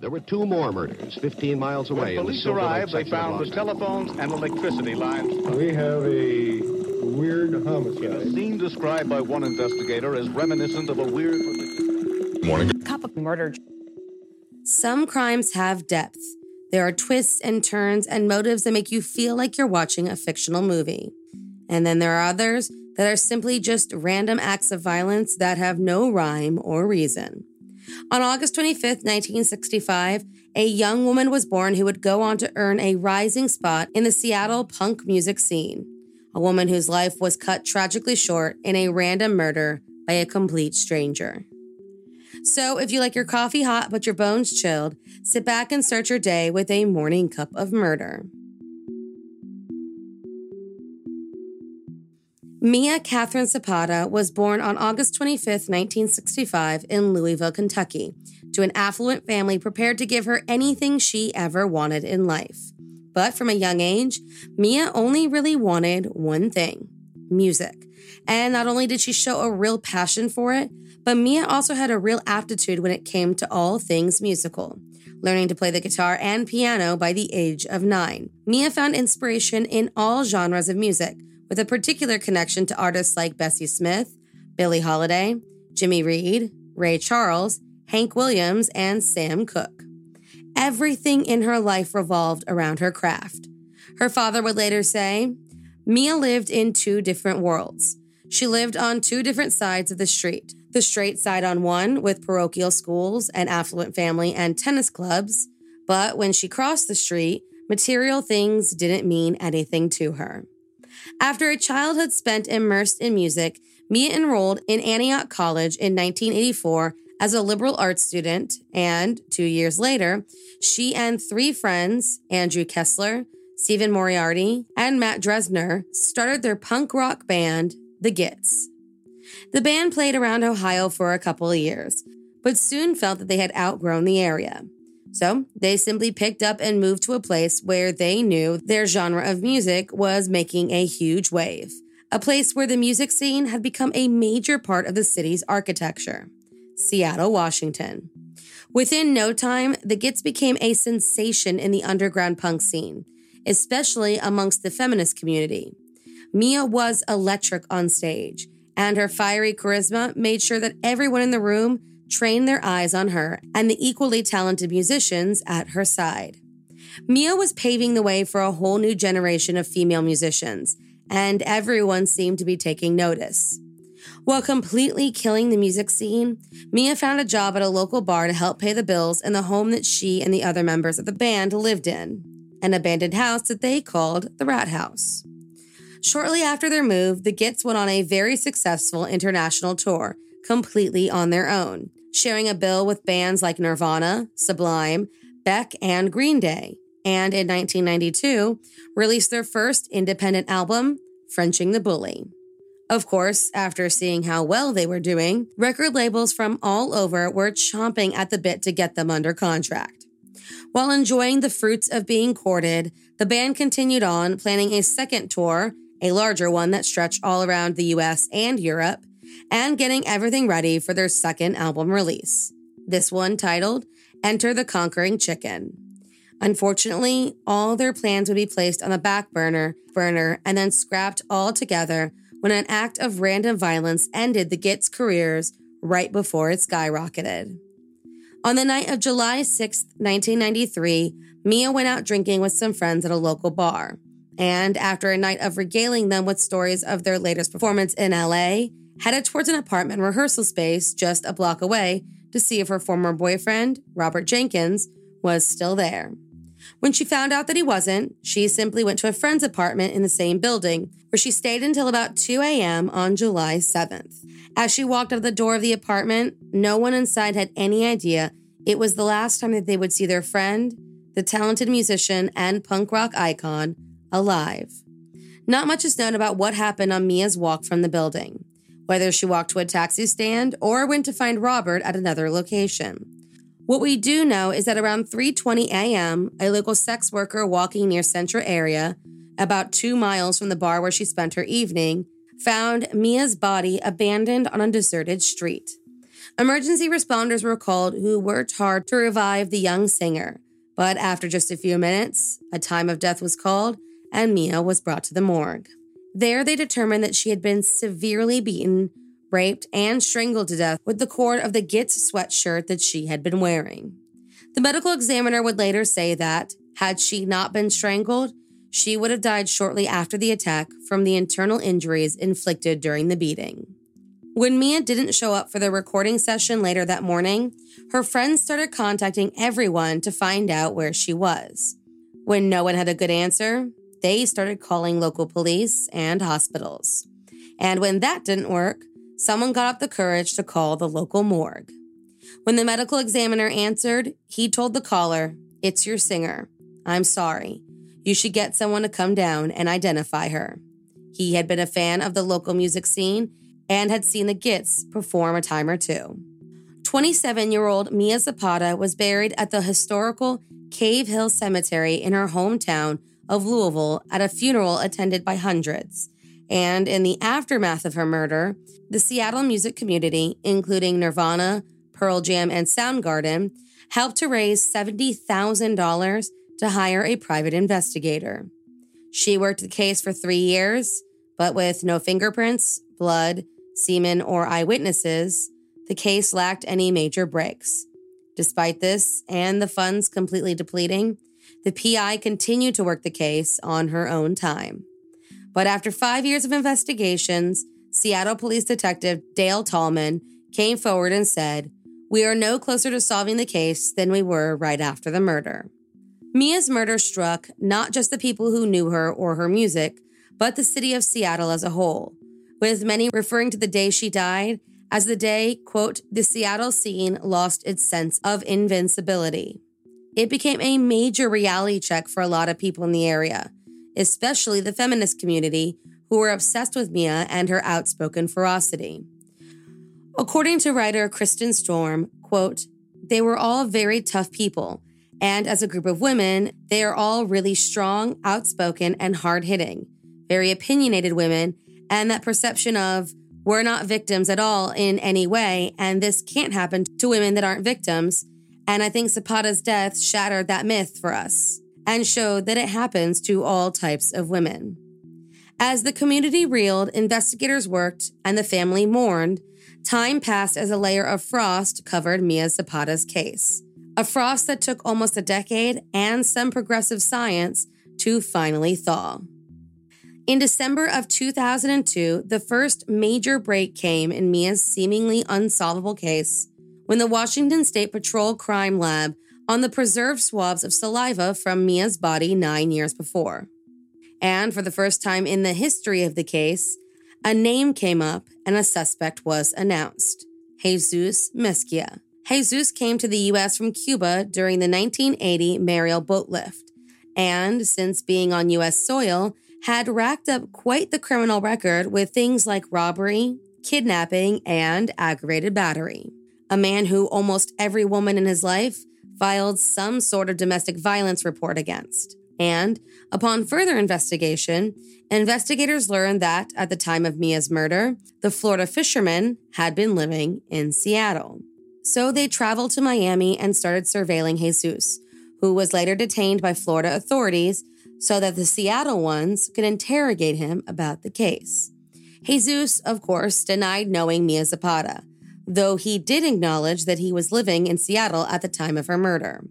there were two more murders 15 miles away. When police arrived, they found the telephones and electricity lines. We have a weird homicide. A scene described by one investigator as reminiscent of a weird. Morning. Cup of murder. Some crimes have depth. There are twists and turns and motives that make you feel like you're watching a fictional movie. And then there are others that are simply just random acts of violence that have no rhyme or reason. On August 25th, 1965, a young woman was born who would go on to earn a rising spot in the Seattle punk music scene. A woman whose life was cut tragically short in a random murder by a complete stranger. So, if you like your coffee hot but your bones chilled, sit back and start your day with a morning cup of murder. Mia Catherine Zapata was born on August 25, 1965, in Louisville, Kentucky, to an affluent family prepared to give her anything she ever wanted in life. But from a young age, Mia only really wanted one thing music. And not only did she show a real passion for it, but Mia also had a real aptitude when it came to all things musical, learning to play the guitar and piano by the age of nine. Mia found inspiration in all genres of music with a particular connection to artists like Bessie Smith, Billie Holiday, Jimmy Reed, Ray Charles, Hank Williams, and Sam Cooke. Everything in her life revolved around her craft. Her father would later say, Mia lived in two different worlds. She lived on two different sides of the street the straight side on one with parochial schools, an affluent family, and tennis clubs. But when she crossed the street, material things didn't mean anything to her. After a childhood spent immersed in music, Mia enrolled in Antioch College in 1984 as a liberal arts student, and two years later, she and three friends, Andrew Kessler, Stephen Moriarty, and Matt Dresdner, started their punk rock band, The Gits. The band played around Ohio for a couple of years, but soon felt that they had outgrown the area. So they simply picked up and moved to a place where they knew their genre of music was making a huge wave, a place where the music scene had become a major part of the city's architecture Seattle, Washington. Within no time, the Gits became a sensation in the underground punk scene, especially amongst the feminist community. Mia was electric on stage, and her fiery charisma made sure that everyone in the room trained their eyes on her and the equally talented musicians at her side. Mia was paving the way for a whole new generation of female musicians, and everyone seemed to be taking notice. While completely killing the music scene, Mia found a job at a local bar to help pay the bills in the home that she and the other members of the band lived in, an abandoned house that they called the Rat House. Shortly after their move, the Gits went on a very successful international tour, completely on their own sharing a bill with bands like Nirvana, Sublime, Beck, and Green Day, and in 1992 released their first independent album, Frenching the Bully. Of course, after seeing how well they were doing, record labels from all over were chomping at the bit to get them under contract. While enjoying the fruits of being courted, the band continued on, planning a second tour, a larger one that stretched all around the US and Europe, and getting everything ready for their second album release. This one titled Enter the Conquering Chicken. Unfortunately, all their plans would be placed on the back burner, burner and then scrapped altogether when an act of random violence ended the Gits' careers right before it skyrocketed. On the night of July 6, 1993, Mia went out drinking with some friends at a local bar. And after a night of regaling them with stories of their latest performance in LA, headed towards an apartment rehearsal space just a block away to see if her former boyfriend, Robert Jenkins, was still there. When she found out that he wasn't, she simply went to a friend's apartment in the same building, where she stayed until about 2 a.m. on July 7th. As she walked out of the door of the apartment, no one inside had any idea it was the last time that they would see their friend, the talented musician and punk rock icon, alive. Not much is known about what happened on Mia's walk from the building whether she walked to a taxi stand or went to find Robert at another location. What we do know is that around 3:20 a.m., a local sex worker walking near Central area, about 2 miles from the bar where she spent her evening, found Mia's body abandoned on a deserted street. Emergency responders were called who worked hard to revive the young singer, but after just a few minutes, a time of death was called and Mia was brought to the morgue. There, they determined that she had been severely beaten, raped, and strangled to death with the cord of the Gits sweatshirt that she had been wearing. The medical examiner would later say that, had she not been strangled, she would have died shortly after the attack from the internal injuries inflicted during the beating. When Mia didn't show up for the recording session later that morning, her friends started contacting everyone to find out where she was. When no one had a good answer, they started calling local police and hospitals. And when that didn't work, someone got up the courage to call the local morgue. When the medical examiner answered, he told the caller, It's your singer. I'm sorry. You should get someone to come down and identify her. He had been a fan of the local music scene and had seen the Gits perform a time or two. 27 year old Mia Zapata was buried at the historical Cave Hill Cemetery in her hometown of Louisville at a funeral attended by hundreds. And in the aftermath of her murder, the Seattle music community, including Nirvana, Pearl Jam, and Soundgarden, helped to raise $70,000 to hire a private investigator. She worked the case for three years, but with no fingerprints, blood, semen, or eyewitnesses, the case lacked any major breaks. Despite this and the funds completely depleting, the PI continued to work the case on her own time. But after five years of investigations, Seattle Police Detective Dale Tallman came forward and said, We are no closer to solving the case than we were right after the murder. Mia's murder struck not just the people who knew her or her music, but the city of Seattle as a whole, with many referring to the day she died as the day, quote, the Seattle scene lost its sense of invincibility. It became a major reality check for a lot of people in the area, especially the feminist community who were obsessed with Mia and her outspoken ferocity. According to writer Kristen Storm, quote, they were all very tough people, and as a group of women, they are all really strong, outspoken, and hard hitting, very opinionated women, and that perception of we're not victims at all in any way, and this can't happen to women that aren't victims and I think Zapata's death shattered that myth for us and showed that it happens to all types of women. As the community reeled, investigators worked, and the family mourned, time passed as a layer of frost covered Mia Zapata's case. A frost that took almost a decade and some progressive science to finally thaw. In December of 2002, the first major break came in Mia's seemingly unsolvable case when the Washington State Patrol Crime Lab on the preserved swabs of saliva from Mia's body nine years before. And for the first time in the history of the case, a name came up and a suspect was announced Jesus Mezquia. Jesus came to the U.S. from Cuba during the 1980 Mariel boat lift, and since being on U.S. soil, had racked up quite the criminal record with things like robbery, kidnapping, and aggravated battery a man who almost every woman in his life filed some sort of domestic violence report against. And upon further investigation, investigators learned that at the time of Mia's murder, the Florida fisherman had been living in Seattle. So they traveled to Miami and started surveilling Jesus, who was later detained by Florida authorities so that the Seattle ones could interrogate him about the case. Jesus, of course, denied knowing Mia Zapata, though he did acknowledge that he was living in Seattle at the time of her murder.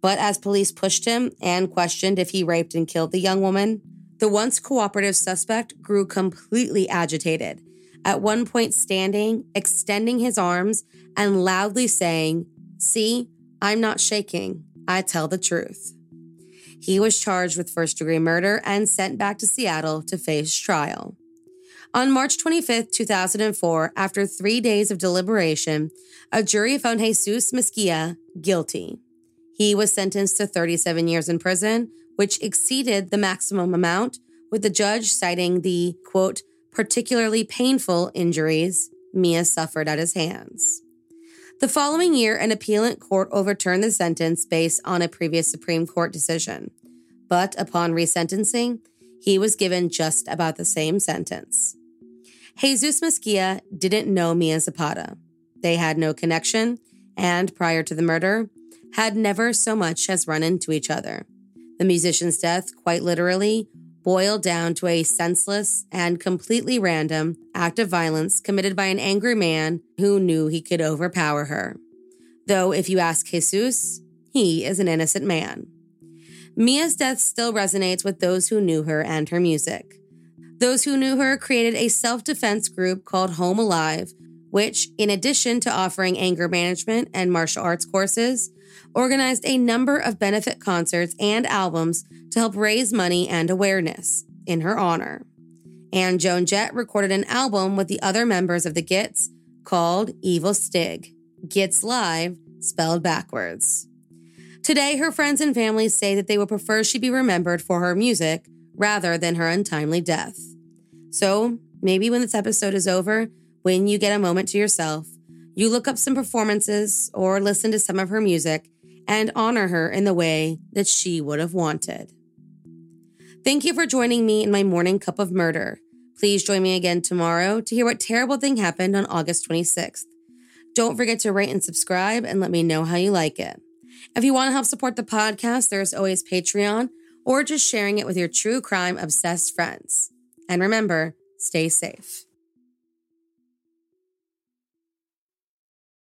But as police pushed him and questioned if he raped and killed the young woman, the once cooperative suspect grew completely agitated, at one point standing, extending his arms, and loudly saying, See, I'm not shaking. I tell the truth. He was charged with first degree murder and sent back to Seattle to face trial. On March 25, 2004, after three days of deliberation, a jury found Jesus Mezquia guilty. He was sentenced to 37 years in prison, which exceeded the maximum amount, with the judge citing the, quote, particularly painful injuries Mia suffered at his hands. The following year, an appellate court overturned the sentence based on a previous Supreme Court decision. But upon resentencing, he was given just about the same sentence. Jesus Mezquia didn't know Mia Zapata. They had no connection, and prior to the murder, had never so much as run into each other. The musician's death, quite literally, boiled down to a senseless and completely random act of violence committed by an angry man who knew he could overpower her. Though, if you ask Jesus, he is an innocent man. Mia's death still resonates with those who knew her and her music. Those who knew her created a self defense group called Home Alive, which, in addition to offering anger management and martial arts courses, organized a number of benefit concerts and albums to help raise money and awareness in her honor. And Joan Jett recorded an album with the other members of the Gits called Evil Stig, Gits Live, spelled backwards. Today, her friends and family say that they would prefer she be remembered for her music rather than her untimely death. So, maybe when this episode is over, when you get a moment to yourself, you look up some performances or listen to some of her music and honor her in the way that she would have wanted. Thank you for joining me in my morning cup of murder. Please join me again tomorrow to hear what terrible thing happened on August 26th. Don't forget to rate and subscribe and let me know how you like it. If you want to help support the podcast, there's always Patreon or just sharing it with your true crime obsessed friends. And remember, stay safe.